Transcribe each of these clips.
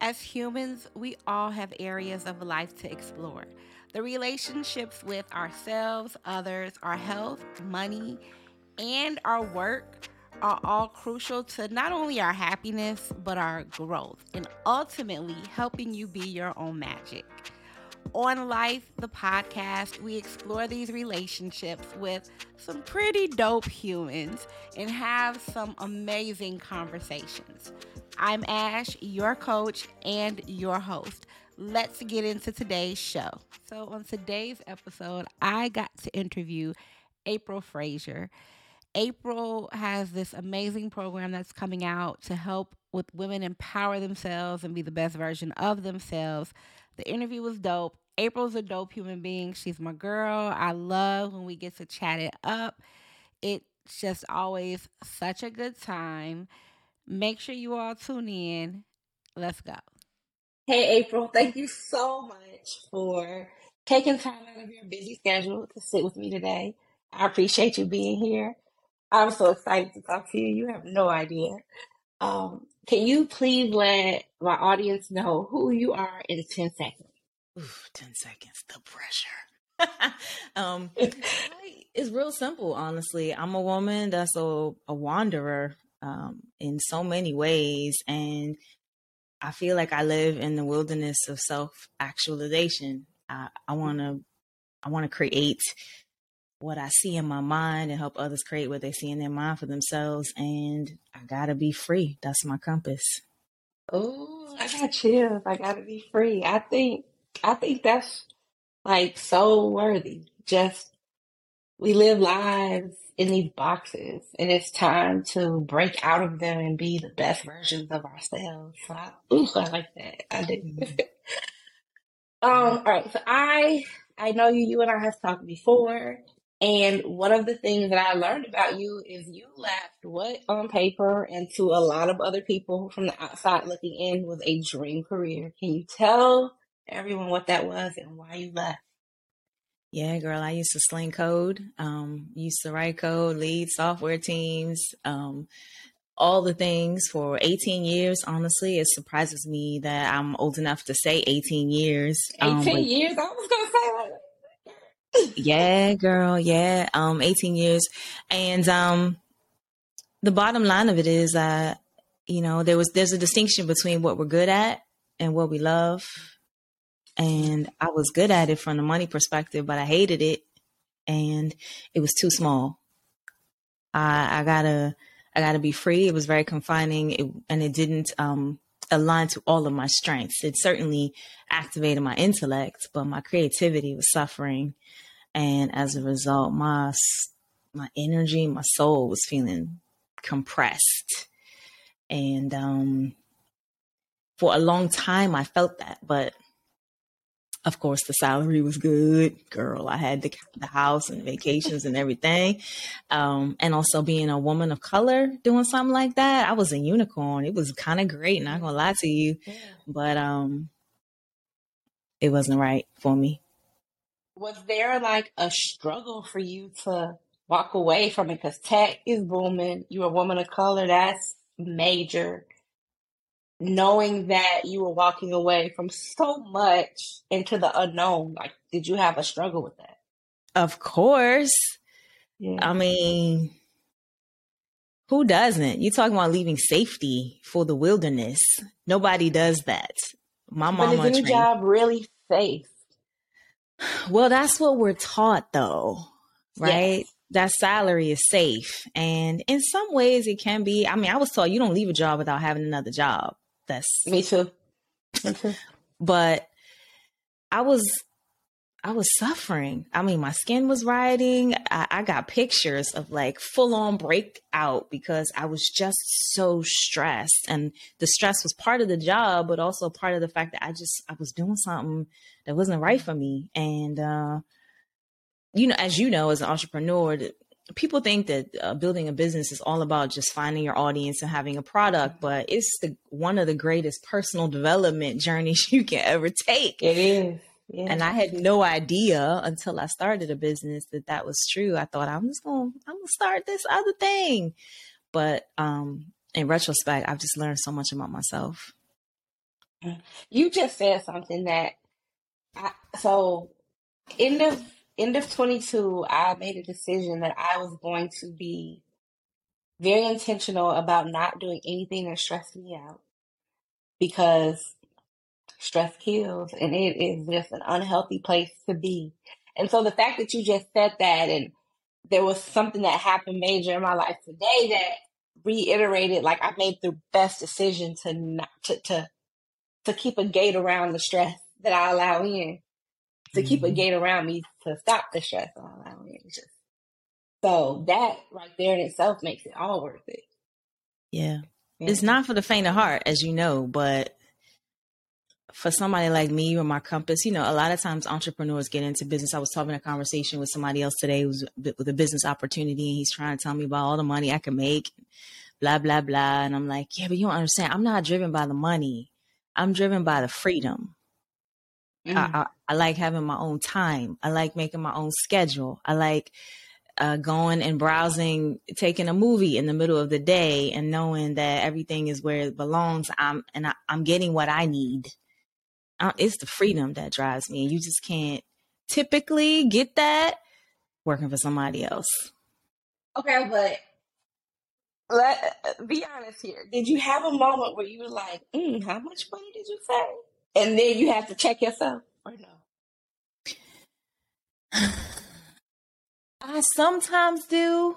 As humans, we all have areas of life to explore. The relationships with ourselves, others, our health, money, and our work are all crucial to not only our happiness, but our growth and ultimately helping you be your own magic. On Life, the podcast, we explore these relationships with some pretty dope humans and have some amazing conversations. I'm Ash, your coach and your host. Let's get into today's show. So, on today's episode, I got to interview April Frazier. April has this amazing program that's coming out to help with women empower themselves and be the best version of themselves. The interview was dope. April's a dope human being. She's my girl. I love when we get to chat it up. It's just always such a good time. Make sure you all tune in. Let's go. Hey, April, thank you so much for taking time out of your busy schedule to sit with me today. I appreciate you being here. I'm so excited to talk to you. You have no idea. Um, can you please let my audience know who you are in 10 seconds? Oof, 10 seconds, the pressure. um, it's real simple, honestly. I'm a woman that's a, a wanderer um, in so many ways. And I feel like I live in the wilderness of self actualization. I, want to I want to create what I see in my mind and help others create what they see in their mind for themselves. And I gotta be free. That's my compass. Oh, I got chills. I gotta be free. I think I think that's like so worthy. Just we live lives in these boxes and it's time to break out of them and be the best versions of ourselves. So I, ooh, I like that. I. Mm-hmm. um, all right. So I I know you you and I have talked before and one of the things that I learned about you is you left what on paper and to a lot of other people from the outside looking in was a dream career. Can you tell everyone what that was and why you left? Yeah, girl, I used to sling code, um, used to write code, lead software teams, um, all the things for 18 years. Honestly, it surprises me that I'm old enough to say 18 years. 18 um, years? I was going to say like yeah, girl. Yeah. Um, 18 years. And, um, the bottom line of it is that, you know, there was, there's a distinction between what we're good at and what we love. And I was good at it from the money perspective, but I hated it and it was too small. I, I gotta, I gotta be free. It was very confining it, and it didn't, um, align to all of my strengths. It certainly activated my intellect, but my creativity was suffering and as a result my my energy my soul was feeling compressed and um for a long time i felt that but of course the salary was good girl i had the, the house and vacations and everything um, and also being a woman of color doing something like that i was a unicorn it was kind of great not gonna lie to you yeah. but um it wasn't right for me was there like a struggle for you to walk away from it? Because tech is booming. You're a woman of color. That's major. Knowing that you were walking away from so much into the unknown, like, did you have a struggle with that? Of course. Yeah. I mean, who doesn't? You're talking about leaving safety for the wilderness? Nobody does that. My mom. But is any job really safe? Well, that's what we're taught though, right? Yes. That salary is safe. And in some ways it can be. I mean, I was taught you don't leave a job without having another job. That's me too. Me too. but I was I was suffering. I mean, my skin was rioting. I, I, got pictures of like full on breakout because I was just so stressed. And the stress was part of the job, but also part of the fact that I just, I was doing something that wasn't right for me. And, uh, you know, as you know, as an entrepreneur, people think that uh, building a business is all about just finding your audience and having a product, but it's the one of the greatest personal development journeys you can ever take. It is. Yeah. And I had no idea until I started a business that that was true. I thought I'm just going to I'm going to start this other thing. But um in retrospect, I've just learned so much about myself. You just said something that I, so in of end of 22, I made a decision that I was going to be very intentional about not doing anything that stressed me out because stress kills and it is just an unhealthy place to be. And so the fact that you just said that and there was something that happened major in my life today that reiterated like I made the best decision to not to to to keep a gate around the stress that I allow in. To keep a Mhm. gate around me to stop the stress allow in. Just so that right there in itself makes it all worth it. Yeah. Yeah. It's not for the faint of heart, as you know, but for somebody like me or my compass, you know, a lot of times entrepreneurs get into business. I was having a conversation with somebody else today who's with a business opportunity and he's trying to tell me about all the money I can make, blah, blah, blah. And I'm like, yeah, but you don't understand. I'm not driven by the money. I'm driven by the freedom. Mm. I, I, I like having my own time. I like making my own schedule. I like uh, going and browsing, taking a movie in the middle of the day and knowing that everything is where it belongs. I'm and I, I'm getting what I need. Uh, it's the freedom that drives me, you just can't typically get that working for somebody else. Okay, but let be honest here. Did you have a moment where you were like, mm, "How much money did you say?" And then you have to check yourself, or no? I sometimes do.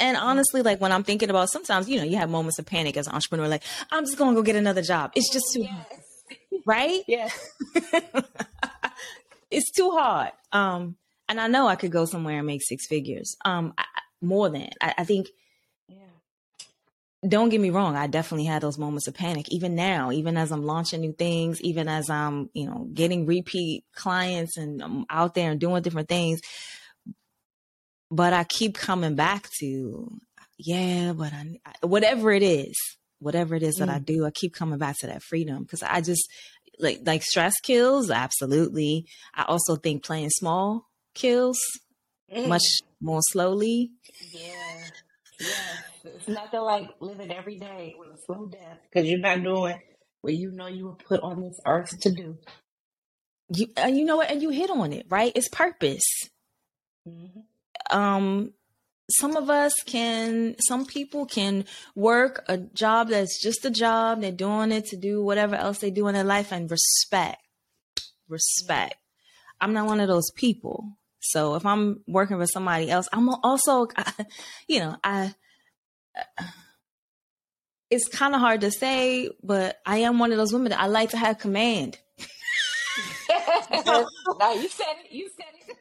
And honestly, like when I'm thinking about sometimes, you know, you have moments of panic as an entrepreneur, like, I'm just gonna go get another job. It's just too Yes. right? Yes. it's too hard. Um, and I know I could go somewhere and make six figures. Um, I- more than I, I think. Don't get me wrong. I definitely had those moments of panic. Even now, even as I'm launching new things, even as I'm, you know, getting repeat clients and I'm out there and doing different things. But I keep coming back to, yeah, but I, whatever it is, whatever it is that I do, I keep coming back to that freedom because I just like like stress kills absolutely. I also think playing small kills Mm. much more slowly. Yeah. Yes. It's nothing like living every day with a slow death because you're not doing what you know you were put on this earth to do. You and you know what? And you hit on it, right? It's purpose. hmm Um, some of us can, some people can work a job that's just a job. They're doing it to do whatever else they do in their life and respect, respect. I'm not one of those people. So if I'm working for somebody else, I'm also, you know, I, it's kind of hard to say, but I am one of those women that I like to have command. no, you said it. You said it.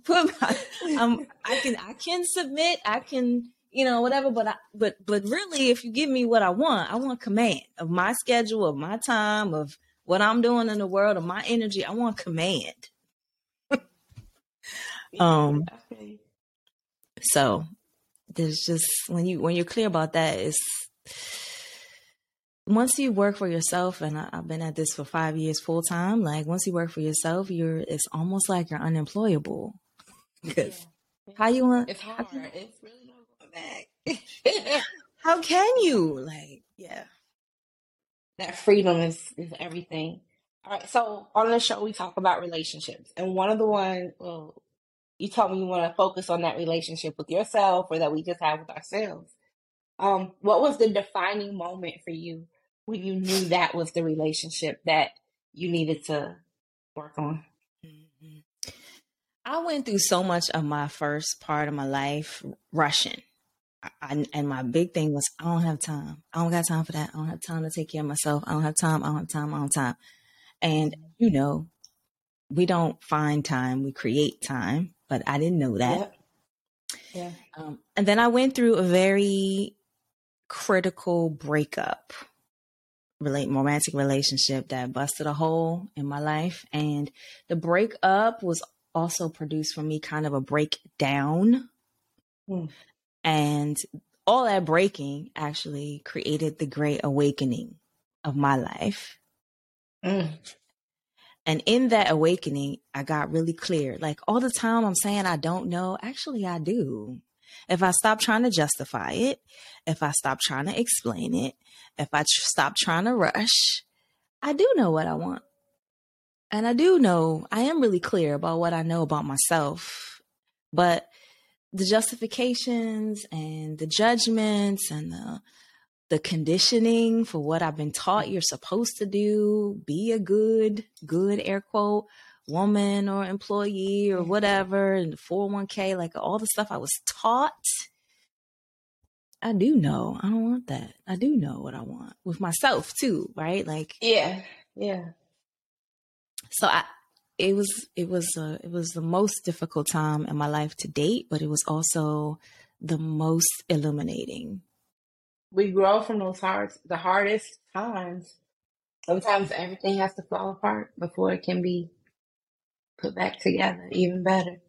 put my, um, I can I can submit, I can you know whatever, but I but but really, if you give me what I want, I want command of my schedule, of my time, of what I'm doing in the world, of my energy. I want command. Um, Okay. So there's just when you when you're clear about that, it's once you work for yourself, and I, I've been at this for five years full time. Like once you work for yourself, you're it's almost like you're unemployable because how you want It's hard. It's really no going back. how can you like yeah that freedom is is everything. All right. So on the show, we talk about relationships, and one of the one, well, you told me you want to focus on that relationship with yourself, or that we just have with ourselves. Um, what was the defining moment for you when you knew that was the relationship that you needed to work on? I went through so much of my first part of my life rushing. I, and my big thing was, I don't have time. I don't got time for that. I don't have time to take care of myself. I don't have time. I don't have time. I don't have time. And, you know, we don't find time, we create time, but I didn't know that. Yep. Yeah. Um, and then I went through a very critical breakup, relate romantic relationship that busted a hole in my life. And the breakup was also produced for me kind of a breakdown. Hmm. And all that breaking actually created the great awakening of my life. Mm. And in that awakening, I got really clear. Like all the time I'm saying I don't know, actually I do. If I stop trying to justify it, if I stop trying to explain it, if I tr- stop trying to rush, I do know what I want. And I do know, I am really clear about what I know about myself. But the justifications and the judgments and the the conditioning for what I've been taught you're supposed to do, be a good, good air quote woman or employee or whatever, and the 401k, like all the stuff I was taught. I do know. I don't want that. I do know what I want with myself too, right? Like Yeah. Yeah. so I it was it was uh, it was the most difficult time in my life to date, but it was also the most illuminating. We grow from those hard the hardest times. Sometimes everything has to fall apart before it can be put back together even better.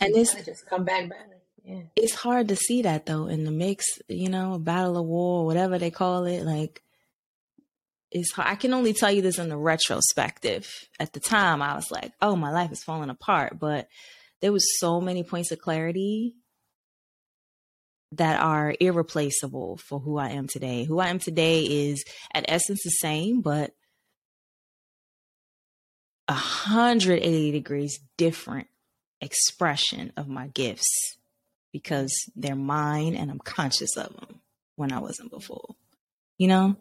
And it's just come back better. Yeah. it's hard to see that though in the mix, you know, battle of war, whatever they call it. Like, it's hard. I can only tell you this in the retrospective. At the time, I was like, "Oh, my life is falling apart," but there was so many points of clarity that are irreplaceable for who I am today. Who I am today is, at essence, the same, but a hundred eighty degrees different expression of my gifts because they're mine and I'm conscious of them when I wasn't before. You know?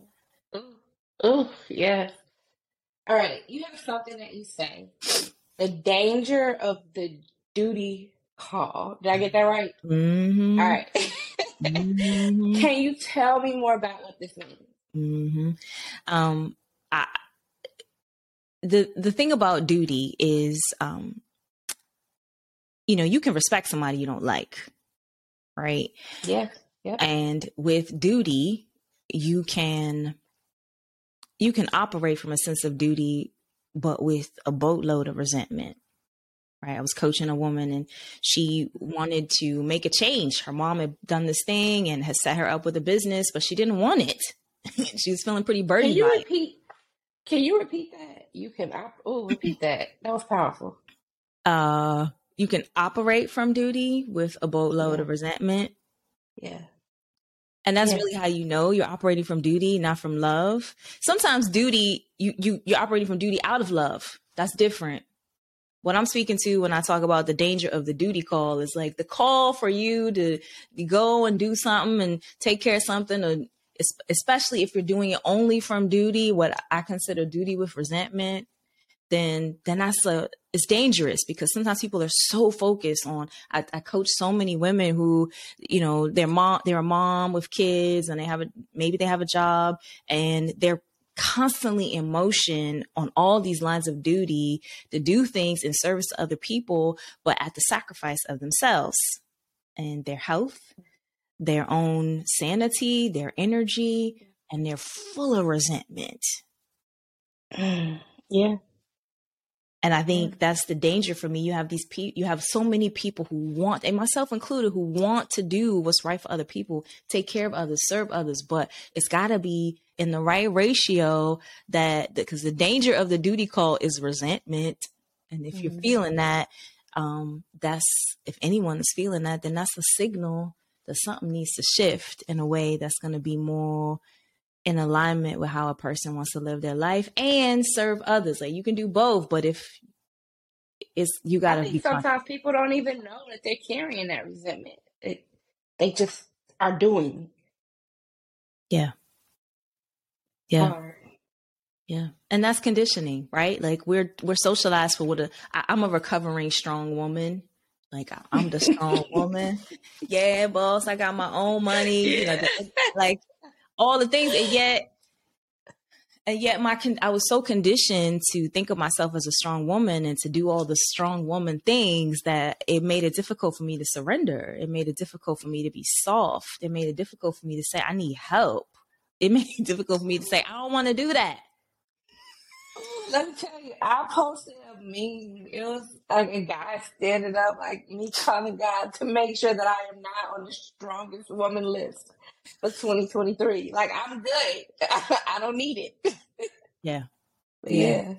Oh, yeah. All right. You have something that you say. The danger of the duty call. Did I get that right? Mm-hmm. All right. Mm-hmm. Can you tell me more about what this means? Mm-hmm. Um, I, the the thing about duty is, um, you know, you can respect somebody you don't like, right? Yes. Yep. And with duty, you can you can operate from a sense of duty, but with a boatload of resentment. Right. I was coaching a woman and she wanted to make a change. Her mom had done this thing and had set her up with a business, but she didn't want it. she was feeling pretty burdened. Can you by it. repeat? Can you repeat that? You can. op- Oh, repeat that. That was powerful. Uh, you can operate from duty with a boatload Yeah. of resentment. Yeah. And that's Yeah. really how you know you're operating from duty, not from love. Sometimes duty, you you you're operating from duty out of love. That's different. What I'm speaking to when I talk about the danger of the duty call is like the call for you to go and do something and take care of something, or especially if you're doing it only from duty, what I consider duty with resentment, then then that's a it's dangerous because sometimes people are so focused on I, I coach so many women who you know their mom they're a mom with kids and they have a maybe they have a job and they're constantly in motion on all these lines of duty to do things in service to other people but at the sacrifice of themselves and their health their own sanity their energy and they're full of resentment mm, Yeah. And I think that's the danger for me. You have these people, you have so many people who want, and myself included, who want to do what's right for other people, take care of others, serve others, but it's got to be in the right ratio that, because the danger of the duty call is resentment. And if you're Mhm. feeling that, um, that's, if anyone is feeling that, then that's a signal that something needs to shift in a way that's going to be more in alignment with how a person wants to live their life and serve others. Like you can do both, but if it's you gotta be think sometimes people don't even know that they're carrying that resentment. It, they just are doing. Yeah. Yeah. Yeah. And that's conditioning, right? Like we're we're socialized for what a I, I'm a recovering strong woman. Like I- I'm the strong woman. Yeah, boss, I got my own money, you know, like all the things and yet and yet my con- I was so conditioned to think of myself as a strong woman and to do all the strong woman things that it made it difficult for me to surrender. It made it difficult for me to be soft. It made it difficult for me to say I need help. It made it difficult for me to say I don't want to do that. Let me tell you, I posted meme. It was like a guy standing up, like me calling God to make sure that I am not on the strongest woman list for 2023. Like I'm good. I don't need it. Yeah. Yeah.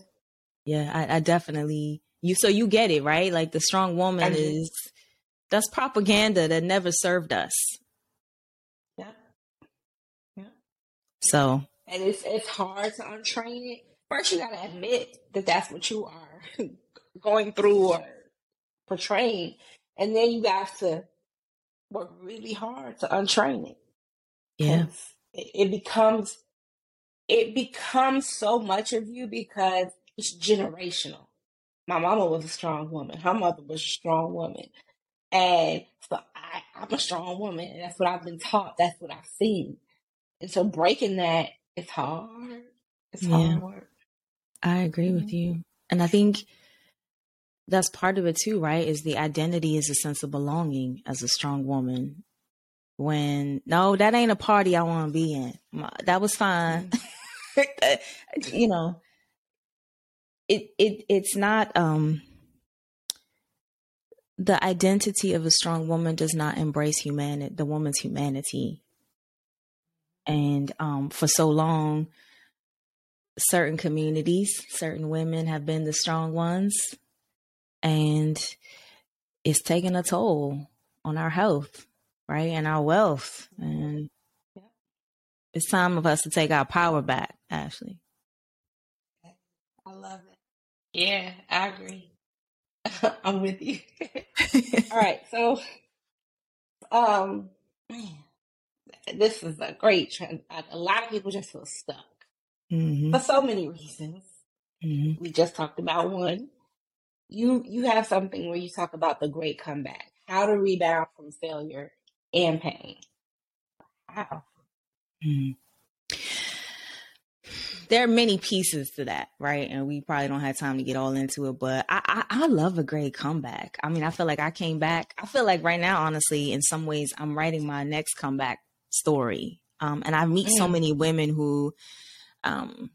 yeah. I, I definitely you so you get it, right? Like the strong woman is that's propaganda that never served us. Yeah. Yeah. So and it's it's hard to untrain it. First, you gotta admit that that's what you are going through or portraying, and then you have to work really hard to untrain it. Yeah, it, it becomes it becomes so much of you because it's generational. My mama was a strong woman. Her mother was a strong woman. And so I, I'm a strong woman. And That's what I've been taught. That's what I've seen. And so breaking that is hard. It's yeah, hard. I agree with mm-hmm. you. And I think that's part of it too, right? Is the identity is a sense of belonging as a strong woman. When no, that ain't a party I want to be in. That was fine. you know, it it it's not um the identity of a strong woman does not embrace humanity the woman's humanity and um for so long certain communities certain women have been the strong ones and it's taking a toll on our health right and our wealth and it's time of us to take our power back ashley I love it. Yeah, I agree. I'm with you. All right, so um, man, this is a great trend. A lot of people just feel stuck mm-hmm. for so many reasons. Mm-hmm. We just talked about one. You you have something where you talk about the great comeback, how to rebound from failure and pain. Wow. Mm-hmm there are many pieces to that, right? And we probably don't have time to get all into it, but I, I, I love a great comeback. I mean, I feel like I came back. I feel like right now, honestly, in some ways, I'm writing my next comeback story. Um, and I meet mm. so many women who, um,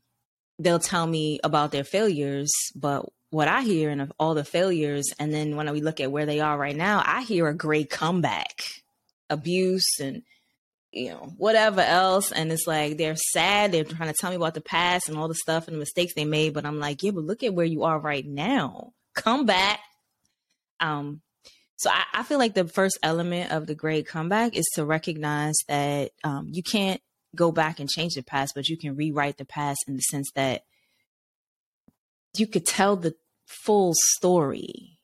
they'll tell me about their failures, but what I hear and of all the failures, and then when we look at where they are right now, I hear a great comeback, abuse and you know, whatever else. And it's like they're sad. They're trying to tell me about the past and all the stuff and the mistakes they made. But I'm like, yeah, but look at where you are right now. Come back. Um, so I, I feel like the first element of the great comeback is to recognize that um, you can't go back and change the past, but you can rewrite the past in the sense that you could tell the full story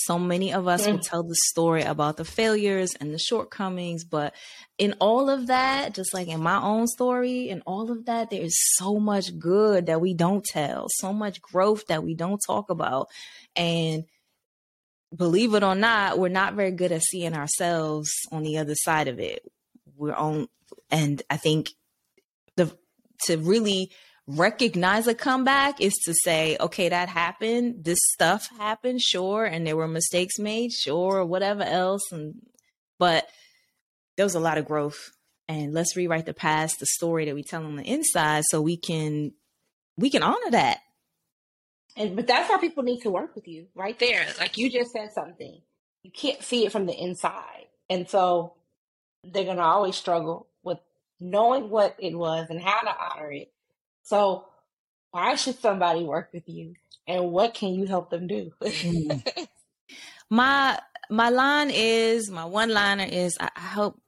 so many of us mm. will tell the story about the failures and the shortcomings, but in all of that, just like in my own story, in all of that, there is so much good that we don't tell, so much growth that we don't talk about. And believe it or not, we're not very good at seeing ourselves on the other side of it. We're on, and I think the to really recognize a comeback is to say, okay, that happened. This stuff happened, sure, and there were mistakes made, sure, or whatever else. And but there was a lot of growth. And let's rewrite the past, the story that we tell on the inside, so we can we can honor that. And but that's why people need to work with you right there. Like you just said something. You can't see it from the inside. And so they're gonna always struggle with knowing what it was and how to honor it so why should somebody work with you and what can you help them do? mm. My my line is my one liner is I, I help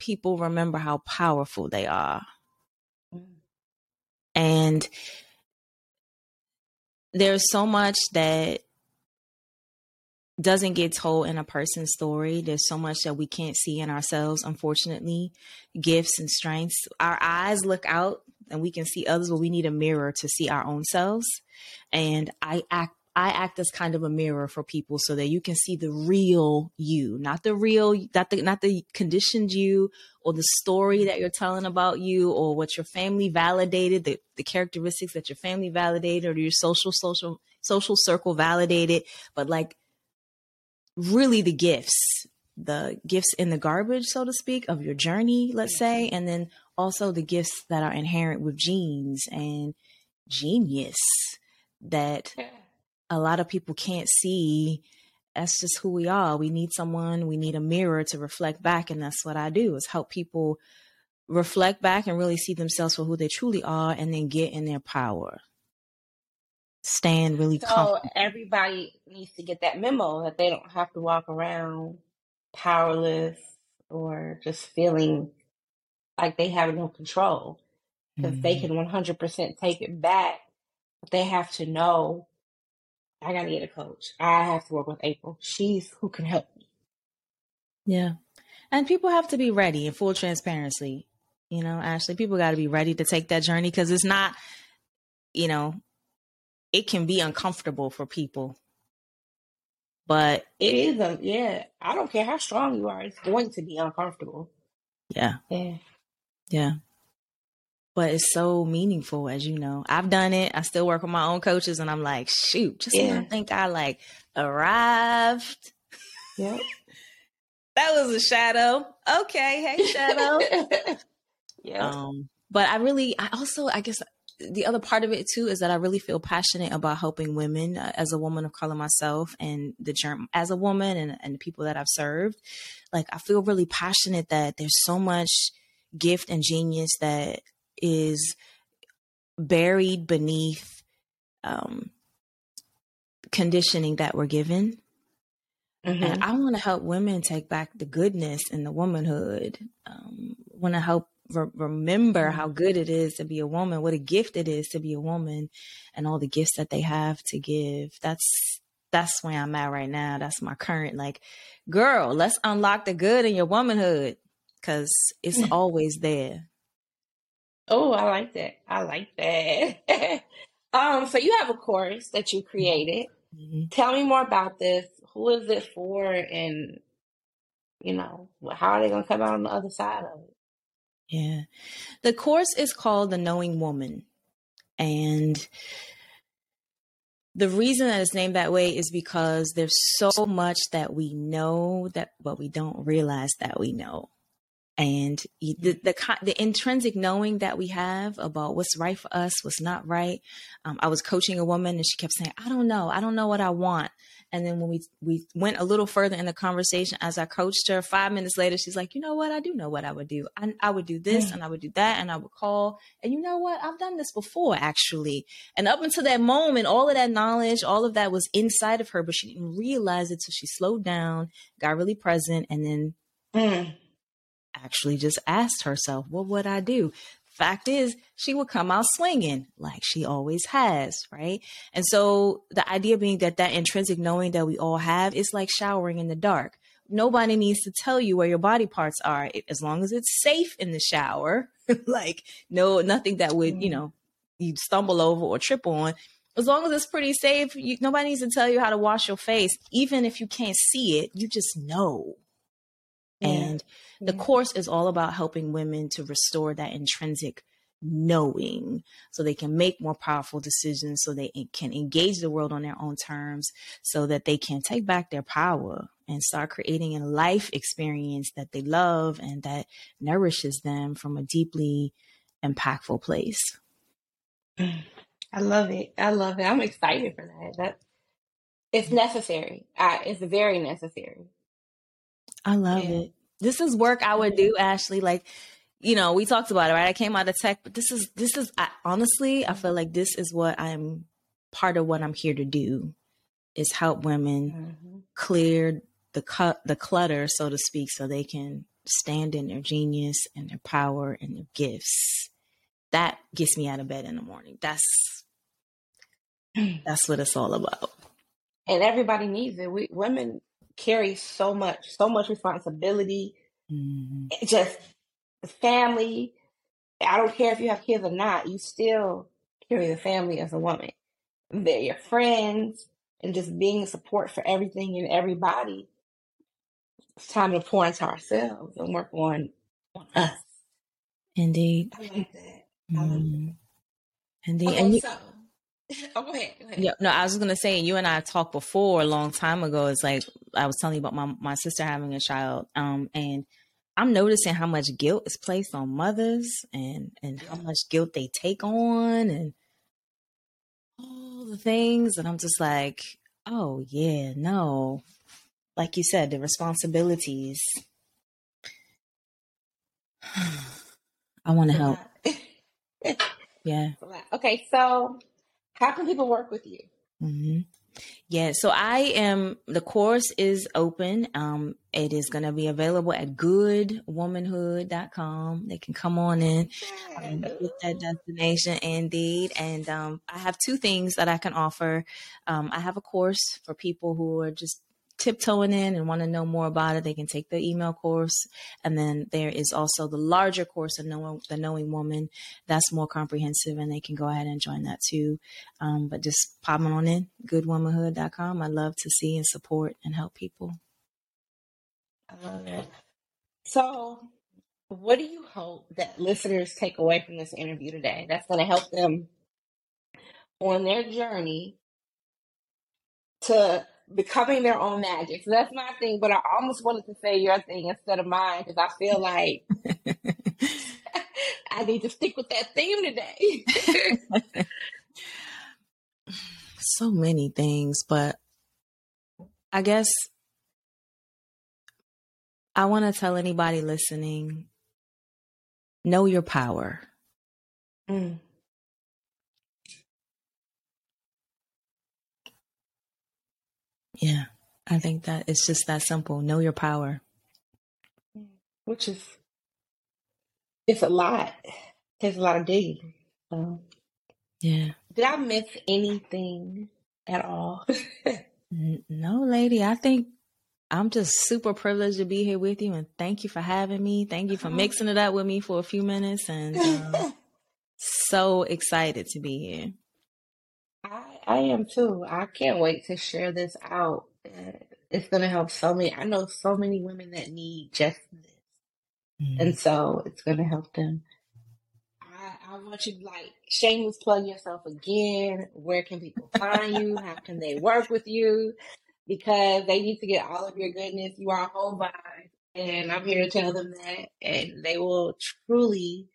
people remember how powerful they are. Mm. And there's so much that doesn't get told in a person's story. There's so much that we can't see in ourselves, unfortunately. Gifts and strengths. Our eyes look out and we can see others, but we need a mirror to see our own selves. And I act I act as kind of a mirror for people so that you can see the real you, not the real, not the not the conditioned you or the story that you're telling about you or what your family validated, the, the characteristics that your family validated or your social social social circle validated, but like really the gifts, the gifts in the garbage, so to speak, of your journey, let's say, and then also the gifts that are inherent with genes and genius that a lot of people can't see. That's just who we are. We need someone. We need a mirror to reflect back and that's what i do is help people reflect back and really see themselves for who they truly are and then get in their power stand really so everybody needs to get that memo that they don't have to walk around powerless or just feeling like they have no control. because they mm-hmm. can 100% take it back. But they have to know I got to get a coach. I have to work with April. She's who can help me. Yeah. And people have to be ready in full transparency. You know, Ashley, people got to be ready to take that journey because it's not, you know, it can be uncomfortable for people. But it is a yeah. I don't care how strong you are; it's going to be uncomfortable. Yeah, yeah, yeah. But it's so meaningful, as you know. I've done it. I still work with my own coaches, and I'm like, shoot, just yeah. when I think I like arrived. Yep. that was a shadow. Okay, hey shadow. yeah. Um, but I really, I also, I guess, the other part of it too is that I really feel passionate about helping women uh, as a woman of color myself and the germ as a woman and, and the people that I've served. Like I feel really passionate that there's so much gift and genius that is buried beneath um, conditioning that we're given. Mm-hmm. And I want to help women take back the goodness and the womanhood. Um, want to help re- remember how good it is to be a woman, what a gift it is to be a woman, and all the gifts that they have to give. That's that's where I'm at right now. That's my current like, girl. Let's unlock the good in your womanhood because it's always there. Oh, I like that. I like that. um, so you have a course that you created. Mm-hmm. Tell me more about this. Who is it for? And you know, how are they going to come out on the other side of it? Yeah. The course is called The Knowing Woman. And the reason that it's named that way is because there's so much that we know that but we don't realize that we know and the, the, the intrinsic knowing that we have about what's right for us what's not right um, i was coaching a woman and she kept saying i don't know i don't know what i want and then when we we went a little further in the conversation, as I coached her, five minutes later, she's like, you know what? I do know what I would do. I, I would do this and I would do that and I would call. And you know what? I've done this before, actually. And up until that moment, all of that knowledge, all of that was inside of her, but she didn't realize it. So she slowed down, got really present, and then mm. Actually just asked herself, what would I do? fact is she would come out swinging like she always has right? And so the idea being that that intrinsic knowing that we all have is like showering in the dark. Nobody needs to tell you where your body parts are as long as it's safe in the shower. Like no nothing that would you mm. know you stumble over or trip on. As long as it's pretty safe you, nobody needs to tell you how to wash your face. Even if you can't see it you just know yeah. and the course is all about helping women to restore that intrinsic knowing so they can make more powerful decisions so they can engage the world on their own terms so that they can take back their power and start creating a life experience that they love and that nourishes them from a deeply impactful place. I love it. I love it. I'm excited for that. That it's necessary. I, it's very necessary. I love yeah. it this is work I would do, Ashley. Like, you know, we talked about it, right? I came out of tech, but this is this is I, honestly, I feel like this is what I'm part of what I'm here to do is help women mm-hmm. clear the cut the clutter, so to speak, so they can stand in their genius and their power and their gifts. That gets me out of bed in the morning. That's that's what it's all about. And everybody needs it. We women carry so much, so much responsibility. Mm-hmm. Just family. I don't care if you have kids or not, you still carry the family as a woman. They're your friends and just being a support for everything and everybody. It's time to pour into ourselves and work on, on us. Indeed. I like that. I like that. Mm-hmm. Indeed. Okay, and you, so Oh, go ahead. Go ahead. Yeah, no, I was gonna say you and I talked before a long time ago. It's like I was telling you about my my sister having a child, um, and I'm noticing how much guilt is placed on mothers and and how much guilt they take on and all the things, and I'm just like, oh yeah, no, like you said, the responsibilities. I want to help. yeah. Okay, so how can people work with you? Mm-hmm. Yeah, so I am, the course is open. Um, it is going to be available at goodwomanhood.com. They can come on in get that destination indeed. And um, I have two things that I can offer. Um, I have a course for people who are just tiptoeing in and want to know more about it, they can take the email course. And then there is also the larger course of knowing, the Knowing Woman. That's more comprehensive, and they can go ahead and join that too. Um, but just popping on in, goodwomanhood.com. I love to see and support and help people. I love it. So, what do you hope that listeners take away from this interview today that's going to help them on their journey to becoming their own magic. So that's my thing, but I almost wanted to say your thing instead of mine because I feel like I need to stick with that theme today. so many things, but I guess I want to tell anybody listening know your power. Mm. Yeah, I think that it's just that simple. Know your power. Which is, it's a lot. It takes a lot of digging. So, yeah. Did I miss anything at all? no, lady. I think I'm just super privileged to be here with you, and thank you for having me. Thank you for uh-huh. mixing it up with me for a few minutes, and um, so excited to be here. I am too. I can't wait to share this out. It's going to help so many. I know so many women that need just this. Mm. And so it's going to help them. I, I want you to like shameless plug yourself again. Where can people find you? How can they work with you? Because they need to get all of your goodness. You are a whole vibe. And I'm here to tell them that. And they will truly,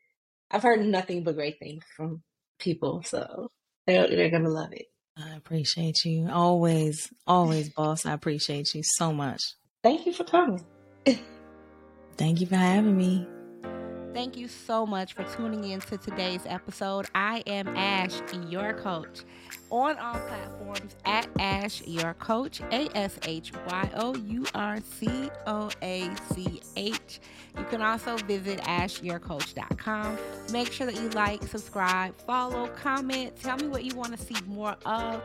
I've heard nothing but great things from people. So they're, they're going to love it. I appreciate you. Always, always, boss. I appreciate you so much. Thank you for coming. Thank you for having me. Thank you so much for tuning in to today's episode. I am Ash, your coach on all platforms at Ash Your Coach, A S H Y O U R C O A C H. You can also visit ashyourcoach.com. Make sure that you like, subscribe, follow, comment, tell me what you want to see more of.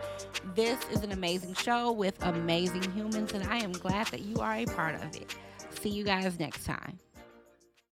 This is an amazing show with amazing humans, and I am glad that you are a part of it. See you guys next time.